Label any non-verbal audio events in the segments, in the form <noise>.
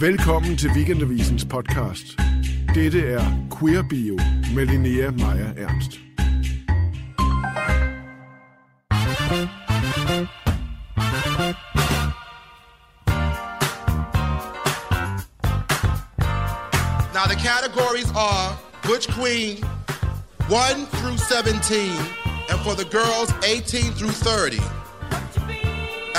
Velkommen til Weekendavisens podcast. Dette er Queer Bio med Linnea Meyer Ernst. Now the categories are Butch Queen 1 through 17, and for the girls 18 through 30.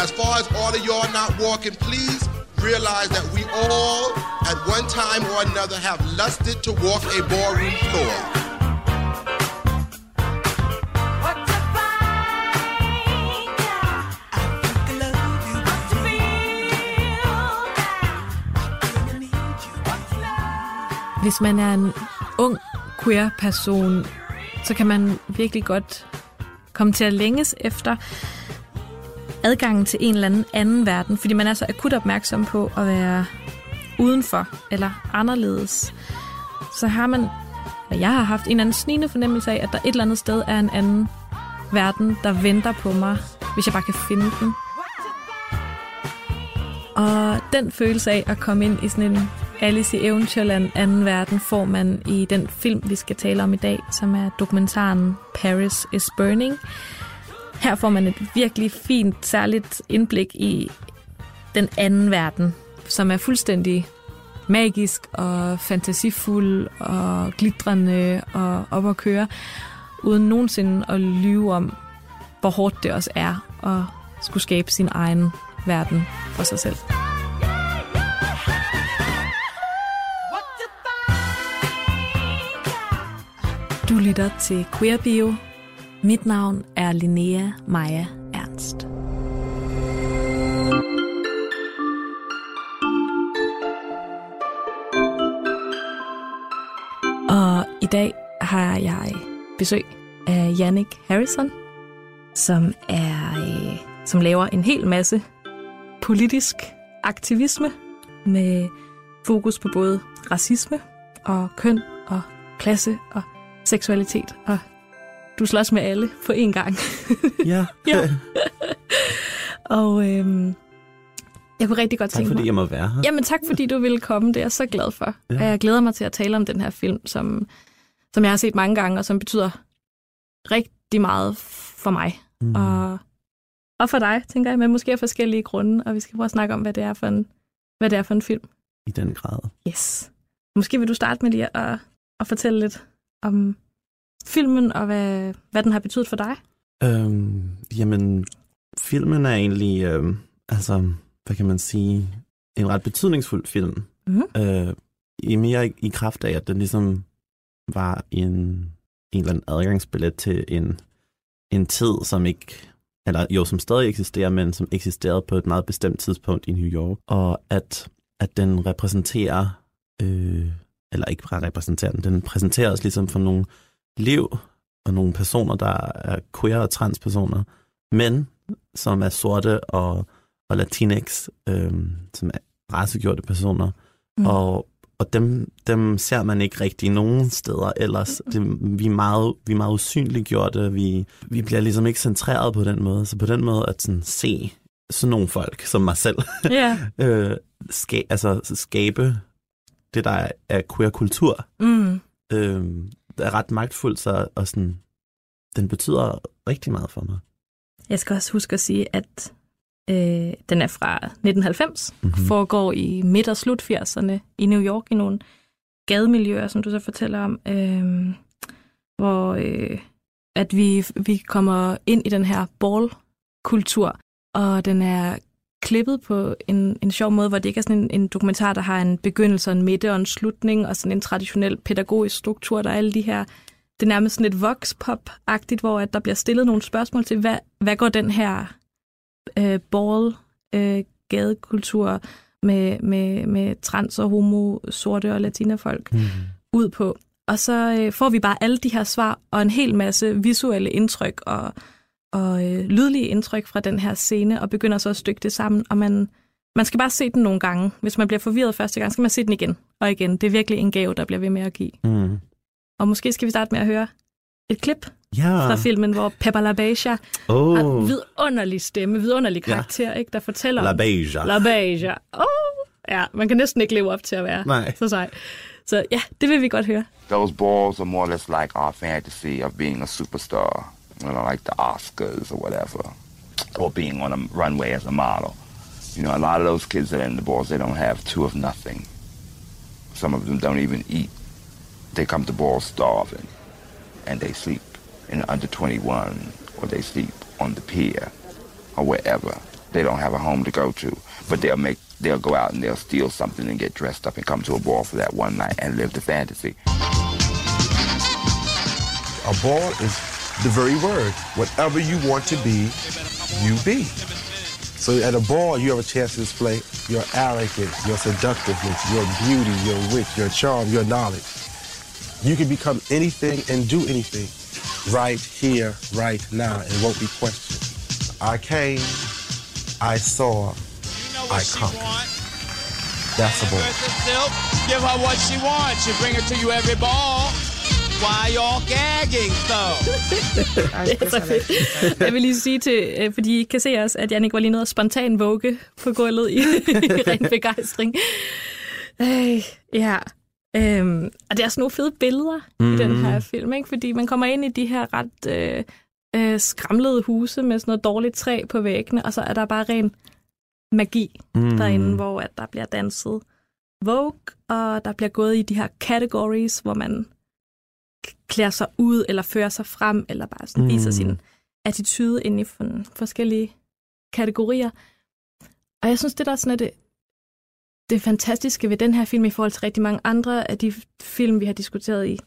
As far as all of y'all not walking, please realize that we all, at one time or another, have lusted to walk a ballroom floor. Hvis man er en ung queer-person, så kan man virkelig godt komme til at længes efter adgangen til en eller anden anden verden, fordi man er så akut opmærksom på at være udenfor eller anderledes. Så har man, og jeg har haft en eller anden snigende fornemmelse af, at der et eller andet sted er en anden verden, der venter på mig, hvis jeg bare kan finde den. Og den følelse af at komme ind i sådan en Alice i Eventyrland anden verden får man i den film, vi skal tale om i dag, som er dokumentaren Paris is Burning. Her får man et virkelig fint, særligt indblik i den anden verden, som er fuldstændig magisk og fantasifuld og glitrende og op at køre, uden nogensinde at lyve om, hvor hårdt det også er at skulle skabe sin egen verden for sig selv. Du lytter til Queer Bio. Mit navn er Linnea Maja Ernst. Og i dag har jeg besøg af Jannik Harrison, som er øh, som laver en hel masse politisk aktivisme med fokus på både racisme og køn og klasse og seksualitet, og du slås med alle på én gang. Ja, <laughs> <laughs> Ja. og øhm, jeg kunne rigtig godt tak tænke fordi mig... jeg må være her. Jamen tak, fordi du ville komme. Det er jeg så glad for. Ja. Ja. Jeg glæder mig til at tale om den her film, som, som jeg har set mange gange, og som betyder rigtig meget for mig. Mm. Og, og for dig, tænker jeg, men måske af forskellige grunde. Og vi skal prøve at snakke om, hvad det er for en, hvad det er for en film. I den grad. Yes. Måske vil du starte med lige at, at fortælle lidt om filmen, og hvad, hvad den har betydet for dig. Øhm, jamen, filmen er egentlig, øhm, altså, hvad kan man sige, en ret betydningsfuld film. Mhm. Øh, i mere i, i kraft af, at den ligesom var en, en eller anden adgangsbillet til en, en tid, som ikke, eller jo, som stadig eksisterer, men som eksisterede på et meget bestemt tidspunkt i New York. Og at, at den repræsenterer, øh, eller ikke bare repræsenterer den, den præsenterer os ligesom for nogle liv og nogle personer, der er queer og transpersoner, men som er sorte og, og latinx, øh, som er racegjorte personer, Mm. og, og dem, dem ser man ikke rigtig nogen steder ellers. Det, vi, er meget, vi er meget usynliggjorte, vi, vi bliver ligesom ikke centreret på den måde, så på den måde at sådan se sådan nogle folk som mig selv, <laughs> Ja. <laughs> øh, ska, altså skabe det, der er, er queer kultur, Mm. øh, er ret magtfuldt, så, og sådan, den betyder rigtig meget for mig. Jeg skal også huske at sige, at øh, den er fra 1990, Mhm. mm-hmm. foregår i midt- og slut 80'erne i New York i nogle gademiljøer, som du så fortæller om, øh, hvor øh, at vi, vi kommer ind i den her ball-kultur, og den er klippet på en, en sjov måde, hvor det ikke er sådan en, en dokumentar, der har en begyndelse, en midte og en slutning, og sådan en traditionel pædagogisk struktur, der er alle de her det er nærmest sådan et vox-pop-agtigt, hvor at der bliver stillet nogle spørgsmål til, hvad, hvad går den her øh, ball øh, gadekultur med, med, med trans og homo, sorte og latinafolk Mm. ud på. Og så øh, får vi bare alle de her svar og en hel masse visuelle indtryk og, og øh, lydlige indtryk fra den her scene, og begynder så at stykke det sammen. Og man, man skal bare se den nogle gange. Hvis man bliver forvirret første gang, skal man se den igen og igen. Det er virkelig en gave, der bliver ved med at give. Mm. Og måske skal vi starte med at høre et klip Ja. fra filmen, hvor Pepper LaBeija har Oh. en vidunderlig stemme, vidunderlig karakter, ikke, der fortæller La om Beija. LaBeija. Oh, ja, man kan næsten ikke leve op til at være Nej. så sej. Så ja, det vil vi godt høre. Those balls are more or less like our fantasy of being a superstar, you know, like the Oscars or whatever, or being on a runway as a model. You know, a lot of those kids that are in the balls, they don't have two of nothing. Some of them don't even eat. They come to balls starving, and they sleep in under 21, or they sleep on the pier, or wherever. They don't have a home to go to, but they'll make they'll go out and they'll steal something and get dressed up and come to a ball for that one night and live the fantasy. A ball is the very word. Whatever you want to be, you be. So at a ball, you have a chance to display your arrogance, your seductiveness, your beauty, your wit, your charm, your knowledge. You can become anything and do anything right here, right now, and won't be questioned. I came, I saw, I conquered. That's a ball. Give her what she wants. She bring it to you every ball. Why y'all gagging though? Det er så fedt. Jeg vil lige sige til, øh, fordi I kan se os, at Jannik var lige nede og spontan våge på gulvet i, <laughs> i ren begejstring. Øh, ja. Øhm, og det er sådan nogle fede billeder mm. i den her film, ikke? fordi man kommer ind i de her ret øh, øh, skramlede huse med sådan noget dårligt træ på væggene, og så er der bare ren magi mm. derinde, hvor at der bliver danset Vogue, og der bliver gået i de her categories, hvor man klæder sig ud, eller fører sig frem, eller bare sådan mm. viser sin attitude ind i for- forskellige kategorier. Og jeg synes, det der sådan er det, det fantastiske ved den her film i forhold til rigtig mange andre af de film, vi har diskuteret i,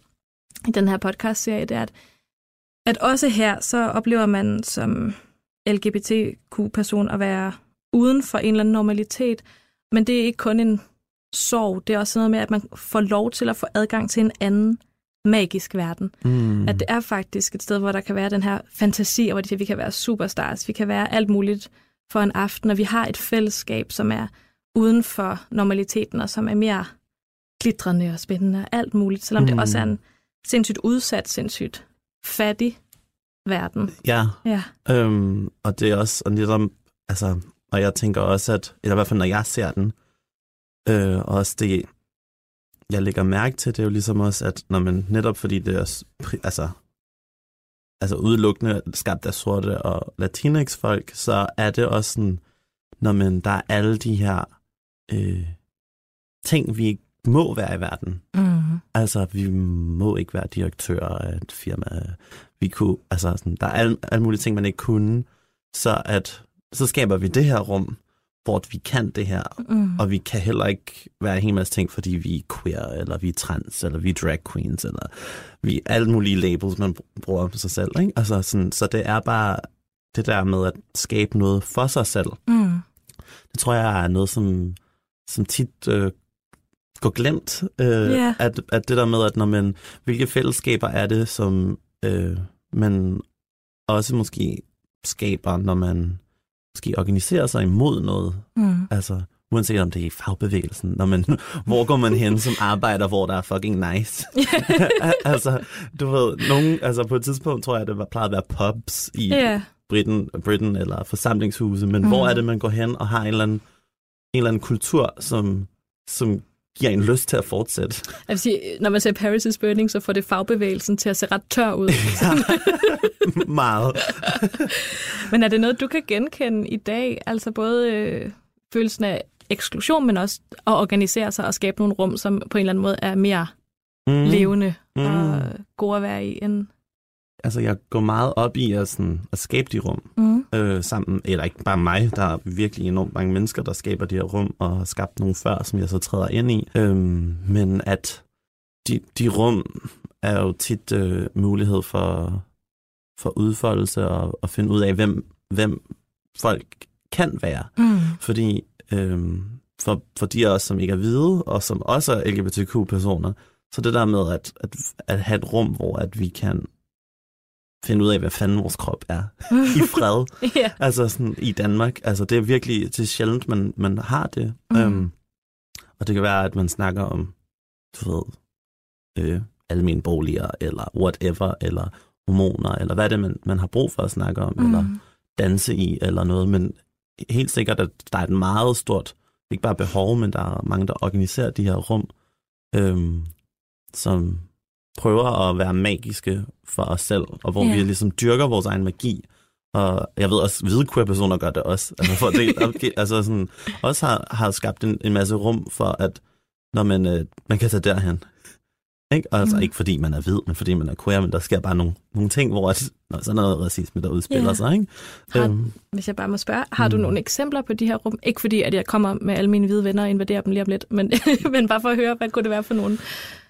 i den her podcast-serie, det er, at, at også her, så oplever man som LGBTQ-person at være uden for en eller anden normalitet, men det er ikke kun en sorg, det er også noget med, at man får lov til at få adgang til en anden magisk verden. Mm. At det er faktisk et sted, hvor der kan være den her fantasi, og hvor vi kan være superstars, vi kan være alt muligt for en aften, og vi har et fællesskab, som er uden for normaliteten, og som er mere glitrende og spændende, alt muligt, selvom mm. det også er en sindssygt udsat, sindssygt fattig verden. Ja, Ja. øhm, og det er også, og netop, altså, og jeg tænker også, at, eller i hvert fald når jeg ser den, øh, og også det, jeg lægger mærke til, det er jo ligesom også, at når man netop fordi det er, altså, altså udelukkende skabt af sorte og latinx folk, så er det også sådan, når man, der er alle de her øh, ting, vi ikke må være i verden. Mm. Altså, vi må ikke være direktør af et firma. Vi kunne, altså, sådan, der er alle, alle mulige ting, man ikke kunne. Så at, så skaber vi det her rum, hvor vi kan det her. Mm. Og vi kan heller ikke være en hel masse ting, fordi vi er queer, eller vi er trans, eller vi er drag queens, eller vi er alle mulige labels, man bruger på sig selv. Ikke? Altså, sådan, så det er bare det der med at skabe noget for sig selv. Mm. Det tror jeg er noget, som, som tit øh, går glemt. Øh, Ja. at, at det der med, at når man, hvilke fællesskaber er det, som øh, man også måske skaber, når man måske organiserer sig imod noget. Mm. Altså, uanset om det er i fagbevægelsen, når man, <laughs> hvor går man hen som arbejder, hvor der er fucking nice. <laughs> <laughs> altså, du ved, nogen, altså på et tidspunkt tror jeg, det var plejet at være pubs i, Ja. Britain, Britain eller forsamlingshuse, men mm. hvor er det, man går hen og har en eller anden, en eller anden kultur, som, som giver en lyst til at fortsætte? Jeg vil sige, når man ser Paris is Burning, så får det fagbevægelsen til at se ret tør ud. <laughs> Meget. <laughs> Men er det noget, du kan genkende i dag? Altså både øh, følelsen af eksklusion, men også at organisere sig og skabe nogle rum, som på en eller anden måde er mere Mm. levende Mm. og gode at være i end... Altså, jeg går meget op i at, sådan, at skabe de rum Mm. øh, sammen. Eller ikke bare mig, der er virkelig enormt mange mennesker, der skaber de her rum, og har skabt nogle før, som jeg så træder ind i. Øhm, men at de, de rum er jo tit øh, mulighed for, for udfoldelse og, og finde ud af, hvem, hvem folk kan være. Mm. Fordi øhm, for, for de af os, som ikke er hvide, og som også er LGBTQ-personer, så det der med at, at, at have et rum, hvor at vi kan finde ud af, hvad fanden vores krop er <laughs> i fred. ja. Altså sådan i Danmark. Altså det er virkelig, det er sjældent, man, man har det. Mm. Øhm, og det kan være, at man snakker om, du ved, øh, almene boliger, eller whatever, eller hormoner, eller hvad det er, man, man har brug for at snakke om, mm. eller danse i, eller noget. Men helt sikkert, at der er et meget stort ikke bare behov, men der er mange, der organiserer de her rum, øhm, som prøver at være magiske for os selv, og hvor yeah. vi ligesom dyrker vores egen magi. Og jeg ved også, hvide queer-personer gør det også. Altså, for del, <laughs> altså sådan, også har, har skabt en, en masse rum for, at når man, øh, man kan tage derhen. Ikke? Og altså, Mm. ikke fordi man er hvid, men fordi man er queer, men der sker bare nogle, nogle ting, hvor at, nå, så er noget racisme, der udspiller Ja. sig. Ikke? Har, Øhm, hvis jeg bare må spørge, har du Mm. nogle eksempler på de her rum? Ikke fordi, at jeg kommer med alle mine hvide venner og invaderer dem lige om lidt, men, <laughs> men bare for at høre, hvad kunne det være for nogen?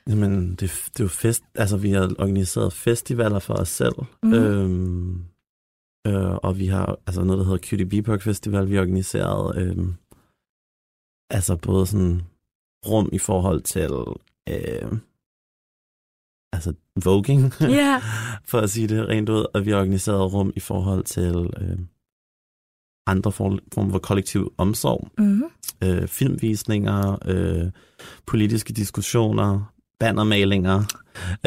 Jamen, det, det er jo fest. Altså, vi har organiseret festivaler for os selv. Mhm. Øhm, øh, og vi har altså noget, der hedder Cutie Bebop Festival. Vi har organiseret øhm, altså både sådan rum i forhold til øh, altså voging, Ja. <laughs> for at sige det rent ud. Og vi har organiseret rum i forhold til øh, andre form- former for kollektiv omsorg Mm-hmm. øh, filmvisninger, øh, politiske diskussioner, bannermalinger,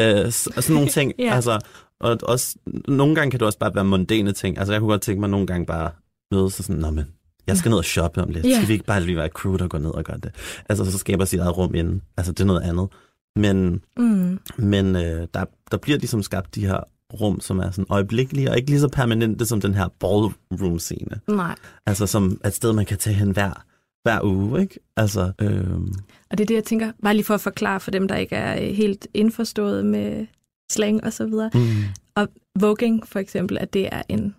øh, s- og sådan nogle ting. <laughs> Ja. altså, og også, nogle gange kan det også bare være mondæne ting. Altså, jeg kunne godt tænke mig nogle gange bare mødes og sådan, nå men, jeg skal ned og shoppe om lidt. Ja. Skal vi ikke bare lige være crew, der går ned og gør det? Altså, så skaber sit eget rum inden. Altså, det er noget andet. Men, Mm. men øh, der, der bliver ligesom skabt de her rum, som er sådan øjeblikkelige, og ikke lige så permanente som den her ballroom-scene. Nej. Altså som et sted, man kan tage hen hver, hver uge, ikke? Altså, øhm, Og det er det, jeg tænker, bare lige for at forklare for dem, der ikke er øh, helt indforstået med slang og så videre. mm, Og voging for eksempel, at det er en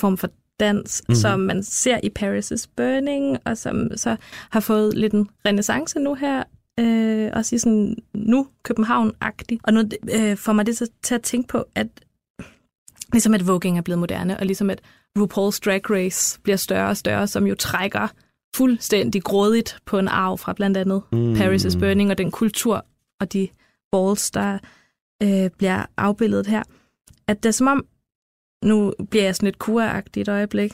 form for dans, mm. som man ser i Paris is Burning, og som så har fået lidt en renaissance nu her, øh, også i sådan nu København-agtig. Og nu øh, får mig det så til at tænke på, at ligesom at voging er blevet moderne, og ligesom at RuPaul's Drag Race bliver større og større, som jo trækker fuldstændig grådigt på en arv fra blandt andet mm, Paris is Burning og den kultur og de balls, der øh, bliver afbildet her. At det er som om, nu bliver jeg sådan lidt kuragtig et øjeblik,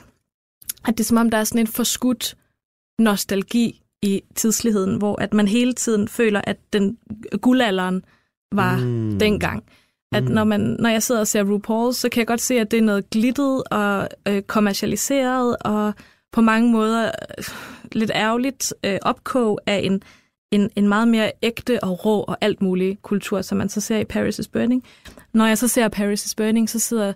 at det er som om, der er sådan en forskudt nostalgi i tidsligheden, hvor at man hele tiden føler, at den guldalderen var mm. dengang. At Mm. når, man, når jeg sidder og ser RuPaul, så kan jeg godt se, at det er noget glittet og øh, kommercialiseret og på mange måder øh, lidt ærgerligt øh, opkog af en, en, en meget mere ægte og rå og alt mulig kultur, som man så ser i Paris is Burning. Når jeg så ser Paris is Burning, så sidder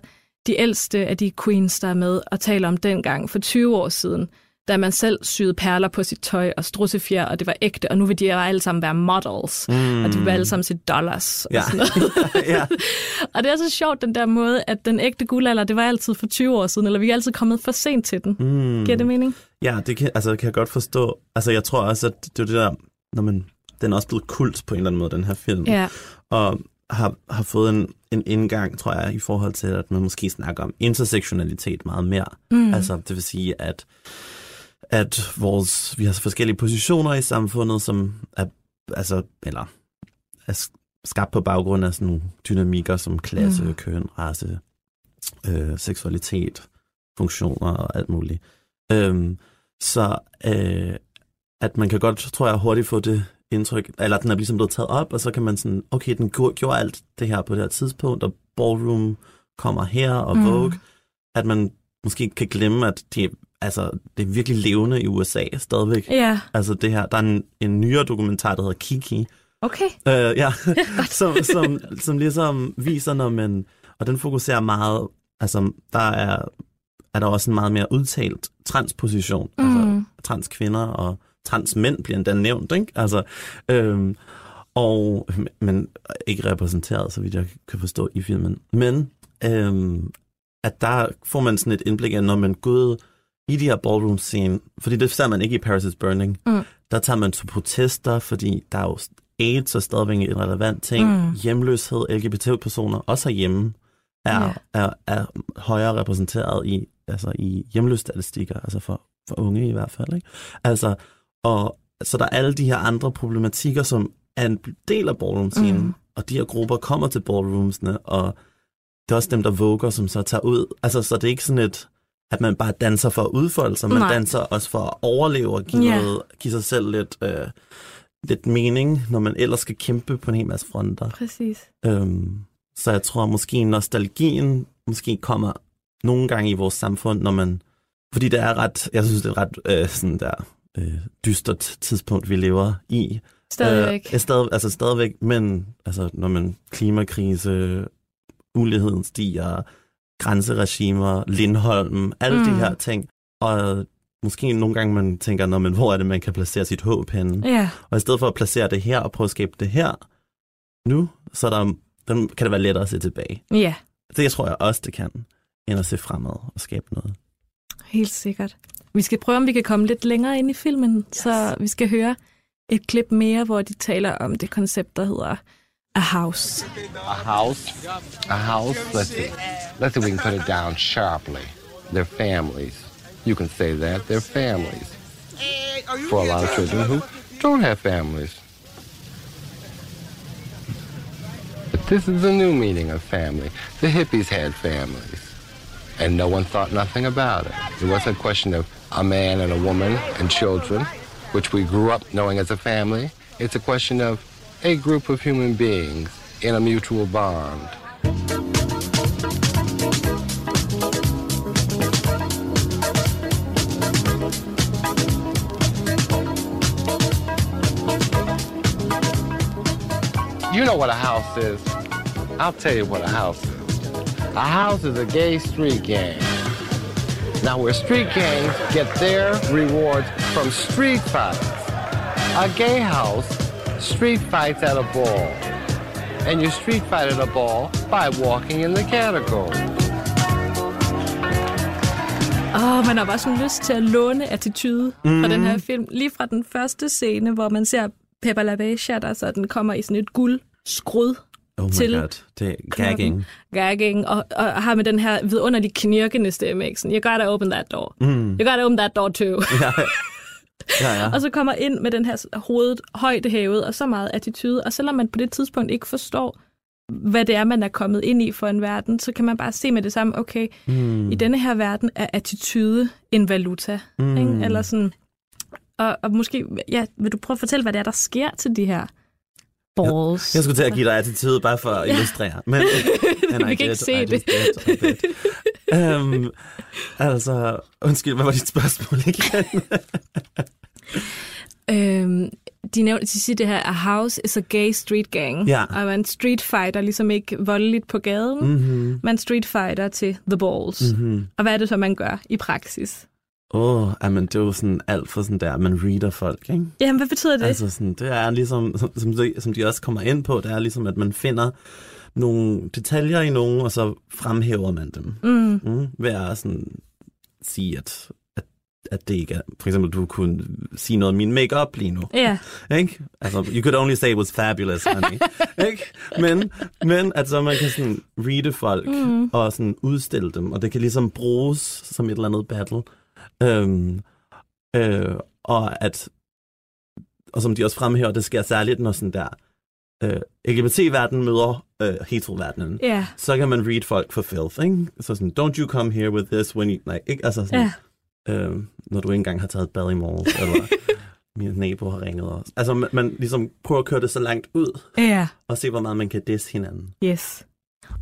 de ældste af de queens, der er med, og taler om dengang for 20 år siden, da man selv syede perler på sit tøj og strussefjer, og det var ægte, og nu vil de alle sammen være models, mm. og de vil alle sammen se dollars og Ja. sådan noget. <laughs> ja. <laughs> Og det er så sjovt, den der måde, at den ægte guldalder, det var altid for 20 år siden, eller vi er altid kommet for sent til den. Mm. Giver det mening? Ja, det kan, altså, det kan jeg godt forstå. Altså, jeg tror også, at det er det der, når man, den er også blevet kult på en eller anden måde, den her film. Ja. Og har, har fået en, en indgang, tror jeg, i forhold til, at man måske snakker om intersektionalitet meget mere. Mm. Altså, det vil sige, at, at vores, vi har så forskellige positioner i samfundet, som er, altså, eller er sk- skabt på baggrund af sådan nogle dynamikker som klasse, Mm. mm. køn, race, øh, seksualitet, funktioner og alt muligt. Øhm, så øh, at man kan godt, tror jeg, hurtigt få det indtryk, eller den er ligesom blevet taget op, og så kan man sådan, okay, den gjorde, alt det her på det her tidspunkt, og ballroom kommer her, og Mm. mm. Vogue, at man måske kan glemme, at de, altså, det er virkelig levende i USA stadigvæk. Ja, Altså det her, der er en, en nyere dokumentar, der hedder Kiki, okay. øh, ja, <laughs> <laughs> som, som, som ligesom viser, når man, og den fokuserer meget, altså der er, er der også en meget mere udtalt transposition, mm. altså Mm. transkvinder og transmænd bliver endda nævnt, ikke? Altså, øhm, og, men ikke repræsenteret, så vidt jeg kan forstå i filmen. Men øhm, at der får man sådan et indblik af, når man går ud i de her ballroom scene, fordi det ser man ikke i Paris is Burning, Mm. der tager man til protester, fordi der er jo AIDS er stadigvæk en relevant ting. Mm. Hjemløshed, LGBT-personer, også herhjemme, er, yeah. er, er højere repræsenteret i, altså i hjemløsstatistikker, altså for, for unge i hvert fald. Ikke? Altså, og så der er alle de her andre problematikker, som er en del af ballroom-scenen, Mm. mm. og de her grupper kommer til ballroomsene, og det er også dem, der våger, som så tager ud. Altså, så det er ikke sådan et, at man bare danser for at udfolde sig, man Nej. danser også for at overleve og give, yeah. noget, give sig selv lidt, øh, lidt mening, når man ellers skal kæmpe på en hel masse fronter. Præcis. Øhm, så jeg tror måske nostalgien måske kommer nogle gange i vores samfund, når man... Fordi det er ret... Jeg synes, det er ret øh, sådan der øh, dystert tidspunkt, vi lever i. Stadigvæk. Øh, stadig, altså stadigvæk, men altså, når man klimakrise, uligheden stiger, grænseregimer, Lindholm, alle mm. de her ting. Og måske nogle gange man tænker, Nå, men hvor er det, man kan placere sit håb henne? Ja, Og i stedet for at placere det her og prøve at skabe det her nu, så er der, den kan det være lettere at se tilbage. ja, Det jeg tror jeg også, det kan, end at se fremad og skabe noget. helt sikkert. Vi skal prøve, om vi kan komme lidt længere ind i filmen, yes. så vi skal høre et klip mere, hvor de taler om det koncept, der hedder A House. A house? A house? Let's see. Let's see if we can put it down sharply. They're families. You can say that. They're families. For a lot of children who don't have families. But this is the new meaning of family. The hippies had families. And no one thought nothing about it. It wasn't a question of a man and a woman and children, which we grew up knowing as a family. It's a question of a group of human beings in a mutual bond. You know what a house is. I'll tell you what a house is. A house is a gay street gang. Now, where street gangs get their rewards from street fights. A gay house street fights at a ball. And you street fight at a ball by walking in the category. Åh, man har bare sådan lyst til at låne attitude mm. fra den her film. Lige fra den første scene, hvor man ser Pepper LaBeija, der så den kommer i sådan et guld skrud Oh my Til god, det er gagging. gagging, og, og har med den her vidunderligt knirkende stemme, ikke? Sådan, you gotta open that door. Mm. You gotta open that door too. <laughs> Ja, ja. ja. og så kommer ind med den her hovedet højt hævet, og så meget attitude. Og selvom man på det tidspunkt ikke forstår, hvad det er, man er kommet ind i for en verden, så kan man bare se med det samme, okay, mm. i denne her verden er attitude en valuta. Mm. Ikke? Eller sådan, og, og måske, ja, vil du prøve at fortælle, hvad det er, der sker til de her balls? Jeg skulle til at give dig attitude, bare for at illustrere. Men, and <laughs> Vi kan ikke se det. did. um, <laughs> altså, undskyld, hvad var dit spørgsmål igen? <laughs> <laughs> Øhm, de, nævner, de siger det her, a house is a gay street gang. Ja. Og man street fighter ligesom ikke voldeligt på gaden. mm-hmm. Man street fighter til the balls. Mm-hmm. Og hvad er det så, man gør i praksis? Åh, oh, men det er jo sådan alt for sådan der, man reader folk, ikke? Jamen, hvad betyder det? Altså sådan, det er ligesom, som, som, de, som de også kommer ind på, det er ligesom, at man finder nogle detaljer i nogen, og så fremhæver man dem. Mm. Mm, ved at sådan sige, at, at, at det ikke er... For eksempel, du kunne sige noget om min makeup lige nu. Ja, Ikke? Altså, you could only say it was fabulous, honey. <laughs> ikke? Men, men altså, man kan sådan reade folk mm. og sådan udstille dem, og det kan ligesom bruges som et eller andet battle. Øhm, øh, og at og som de også fremhæver, det sker særligt, når sådan der øh, LGBT-verdenen møder øh, hetero-verdenen. ja, Så kan man read folk for filth, ikke? Så sådan, don't you come here with this when you... Like, ikke? Altså sådan, ja. Øh, når du ikke engang har taget et bad i morgen, eller <laughs> min nabo har ringet os. Altså, man, man ligesom prøver at køre det så langt ud, Ja, og se, hvor meget man kan disse hinanden. yes.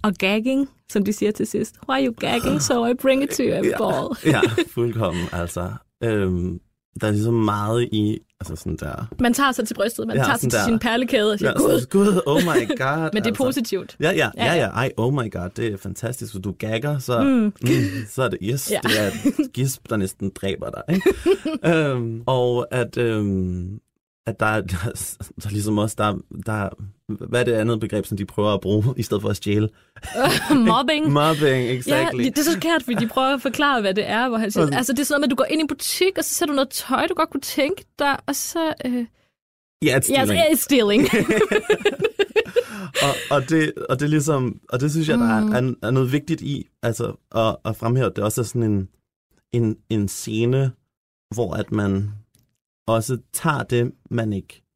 Og gagging, som de siger til sidst. Why are you gagging, <sighs> so I bring it to you every ball. Ja, fuldkommen, altså. Øhm, der er ligesom meget i, altså sådan der... Man tager sig til brystet, man Ja, tager sig til der. sin perlekæde og siger, Ja, gud, Gud, oh my <laughs> god. men det er altså. positivt. Ja, ja, Ja, ja. Ej, oh my god, det er fantastisk. Hvis du gagger, så, mm. Mm. Så er det, yes, Ja. det er et <laughs> gisp, der næsten dræber dig. Ikke? <laughs> øhm, og at, øhm, at der, er- der, er- der er ligesom også, der, der, hvad er det andet begreb, som de prøver at bruge, i stedet for at stjæle? <laughs> Mobbing. Mobbing, exactly. Ja, det er så skært, fordi de prøver at forklare, hvad det er. Hvor han siger, altså, det er sådan noget med, at du går ind i en butik, og så ser du noget tøj, du godt kunne tænke dig, og så... Øh, ja, ja, stealing. it's stealing. <laughs> <laughs> og, og, det, og det er ligesom, og det synes jeg, der er, er, er noget vigtigt i, altså at, at fremhæve, det også er sådan en, en, en scene, hvor at man også tager det, man ikke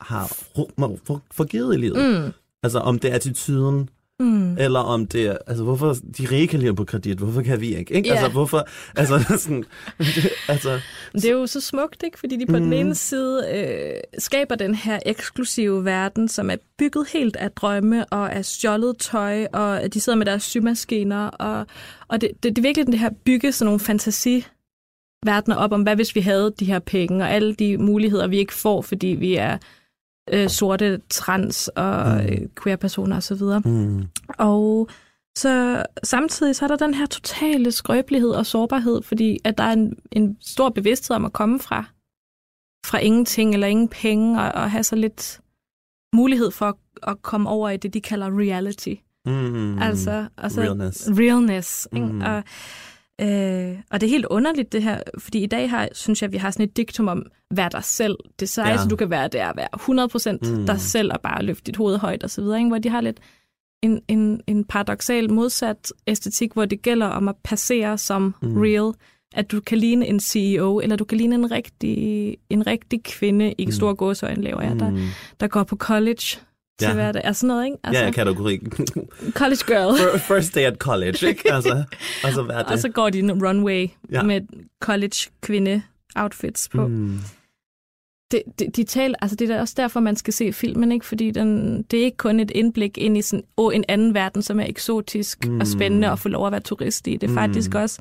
har for, for, forgivet i livet. mm. Altså om det er attituden, Mm. eller om det er, altså hvorfor de rige kan lide på kredit, hvorfor kan vi ikke? ikke? Ja. Altså hvorfor, altså <laughs> sådan, det, altså, Det er jo så smukt, ikke? Fordi de på mm. den ene side øh, skaber den her eksklusive verden, som er bygget helt af drømme og af stjålet tøj, og de sidder med deres symaskiner. Og, og det, det, det er virkelig det her bygge sådan nogle fantasi verdener op om, hvad hvis vi havde de her penge, og alle de muligheder, vi ikke får, fordi vi er øh, sorte, trans og Mm. øh, queer-personer osv. Mm. Og så samtidig så er der den her totale skrøbelighed og sårbarhed, fordi at der er en, en stor bevidsthed om at komme fra, fra ingenting eller ingen penge, og, og have så lidt mulighed for at, at komme over i det, de kalder reality. Mm. Altså, altså Realness. realness ikke? Mm. Og, øh, og det er helt underligt det her, fordi i dag har, synes jeg, vi har sådan et diktum om, vær dig selv. Det sejeste, Ja. du kan være, det er at være 100% Mm. dig selv, og bare løfte dit hoved højt og så videre, ikke? hvor de har lidt en, en, en paradoxal modsat æstetik, hvor det gælder om at passere som Mm. mm. real, at du kan ligne en CEO, eller du kan ligne en rigtig, en rigtig kvinde, i Mm. store gåsøjne laver jeg, der, Mm. der går på college til Ja. hverdag. Altså noget, ikke? Altså, Ja, kategori. college girl. Fir- First day at college, ikke? <laughs> Altså, altså hvad er det? Og så går de en runway Ja. med college kvinde outfits på. Mm. Det, det, de taler, altså det er også derfor, man skal se filmen, ikke? fordi den, det er ikke kun et indblik ind i sådan, oh, en anden verden, som er eksotisk mm. Og spændende at få lov at være turist i. Det er Mm. faktisk også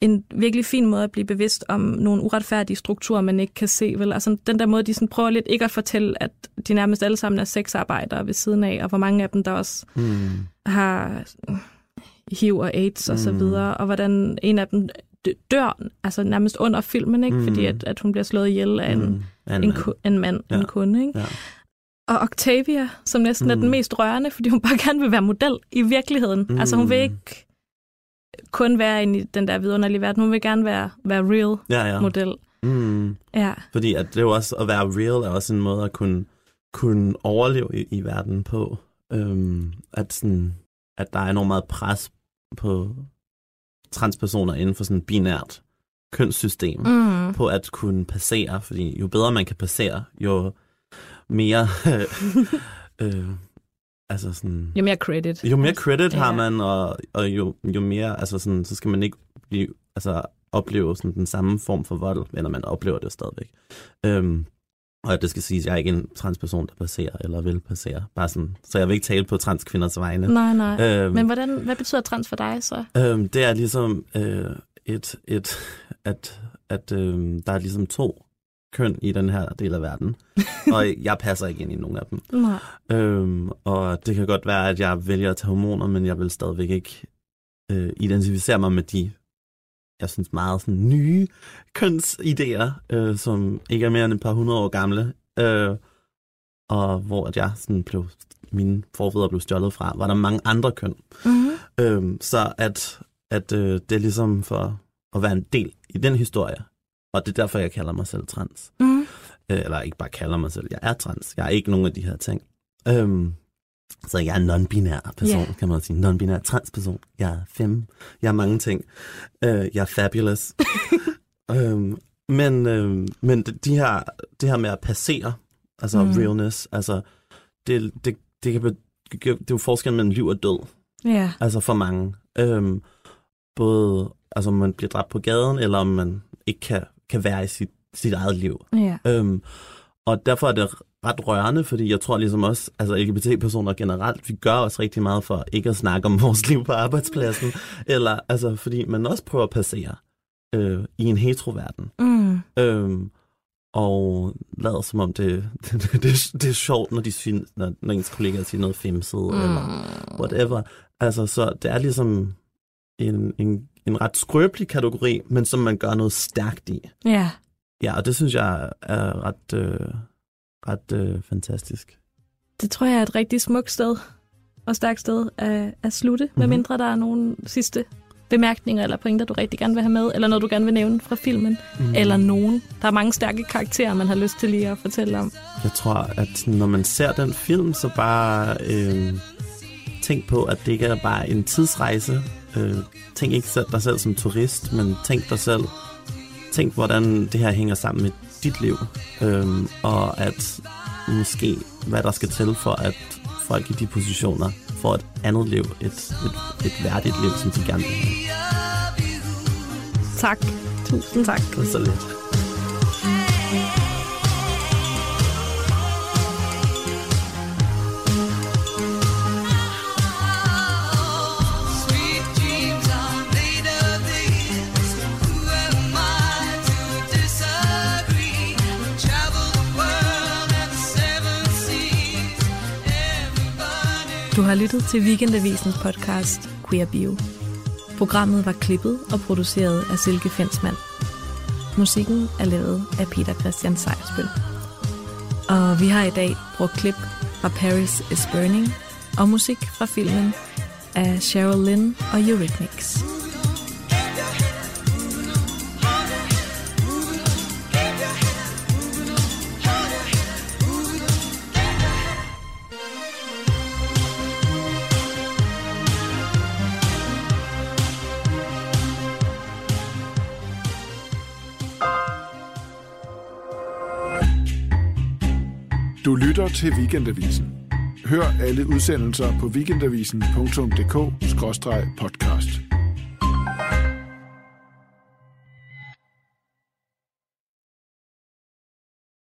en virkelig fin måde at blive bevidst om nogle uretfærdige strukturer, man ikke kan se. Vel? Altså den der måde, de sådan prøver lidt ikke at fortælle, at de nærmest alle sammen er sexarbejdere ved siden af, og hvor mange af dem, der også Mm. har HIV og AIDS og så Mm. videre, og hvordan en af dem dør, altså nærmest under filmen, ikke? Mm. fordi at, at hun bliver slået ihjel af en, Mm. en, ku- en mand, Ja. en kunde. Ikke? Ja. Og Octavia, som næsten mm. er Mm. den mest rørende, fordi hun bare <laughs> gerne vil være model i virkeligheden. Mm. Altså hun vil Mm. ikke kun være inde i den der vidunderlige verden, hun vil gerne være, være real Ja, ja. model. Mm. Ja. Fordi at det er jo også, at være real er også en måde at kunne, kunne overleve i, i verden på. Øhm, at, sådan, at der er enormt meget pres på transpersoner inden for sådan et binært kønssystem. Mm. på at kunne passere, fordi jo bedre man kan passere, jo mere... <laughs> øh, altså sådan... Jo mere credit. Jo mere credit Ja. har man, og, og jo, jo mere, altså sådan, så skal man ikke blive, altså opleve sådan den samme form for vold, eller man oplever det stadigvæk. Øhm, og det skal siges, at jeg er ikke en transperson, der passerer eller vil passere. Bare sådan, så jeg vil ikke tale på transkvinders vegne. Nej, nej. Øhm, Men hvordan, hvad betyder trans for dig så? Øhm, det er ligesom øh, et, et, at, at øhm, der er ligesom to køn i den her del af verden, <laughs> og jeg passer ikke ind i nogen af dem. Nej. Øhm, og det kan godt være, at jeg vælger at tage hormoner, men jeg vil stadigvæk ikke øh, identificere mig med de, jeg synes, meget sådan, nye kønsidéer, øh, som ikke er mere end et par hundrede år gamle, øh, og hvor at jeg sådan blev, mine forfædre blev stjålet fra, var der mange andre køn. Mm-hmm. Øhm, så at, at øh, det er ligesom for at være en del i den historie, og det er derfor, jeg kalder mig selv trans. Mm. Eller ikke bare kalder mig selv, jeg er trans. Jeg er ikke nogen af de her ting. Øhm, så jeg er en non-binær person, yeah. kan man sige. Non-binær transperson. Jeg er fem. Jeg er mange ting. Øh, jeg er fabulous. <laughs> øhm, men øhm, men det- de her, det her med at passere, altså Mm. realness, altså det, det, det, kan, be- det er jo forskellen mellem liv og død. Ja. Altså for mange. Øhm, både, altså om man bliver dræbt på gaden, eller om man ikke kan, kan være i sit, sit eget liv. Ja. Øhm, og derfor er det ret rørende, fordi jeg tror ligesom også, altså LGBT-personer generelt, vi gør også rigtig meget for ikke at snakke om <laughs> vores liv på arbejdspladsen, eller altså fordi man også prøver at passere øh, i en heteroverden. Mm. Øhm, og lader som om det, det, <laughs> det, det er sjovt, når, de synes, når, når ens kollegaer siger noget femset, mm. eller whatever. Altså, så det er ligesom en, en, en ret skrøbelig kategori, men som man gør noget stærkt i. Ja. Ja, og det synes jeg er ret, øh, ret øh, fantastisk. Det tror jeg er et rigtig smukt sted og stærkt sted at, at slutte, mm-hmm. Mhm. medmindre der er nogle sidste bemærkninger eller pointer, du rigtig gerne vil have med, eller noget, du gerne vil nævne fra filmen, mm. eller nogen. Der er mange stærke karakterer, man har lyst til lige at fortælle om. Jeg tror, at når man ser den film, så bare øh, tænk på, at det ikke er bare en tidsrejse. Øh, tænk ikke selv dig selv som turist, men tænk dig selv. Tænk, hvordan det her hænger sammen med dit liv. Øh, og at måske, hvad der skal til for, at folk i de positioner får et andet liv, et, et, et værdigt liv, som de gerne vil have. Tak. Tusind tak. Det er så lidt. Du har lyttet til Weekendavisens podcast Queer Bio. Programmet var klippet og produceret af Silke Fensmann. Musikken er lavet af Peter Christian Sejersbøl. Og vi har i dag brugt klip fra Paris is Burning og musik fra filmen af Cheryl Lynn og Eurythmics. Til Weekendavisen. Hør alle udsendelser på weekendavisen.dk-podcast.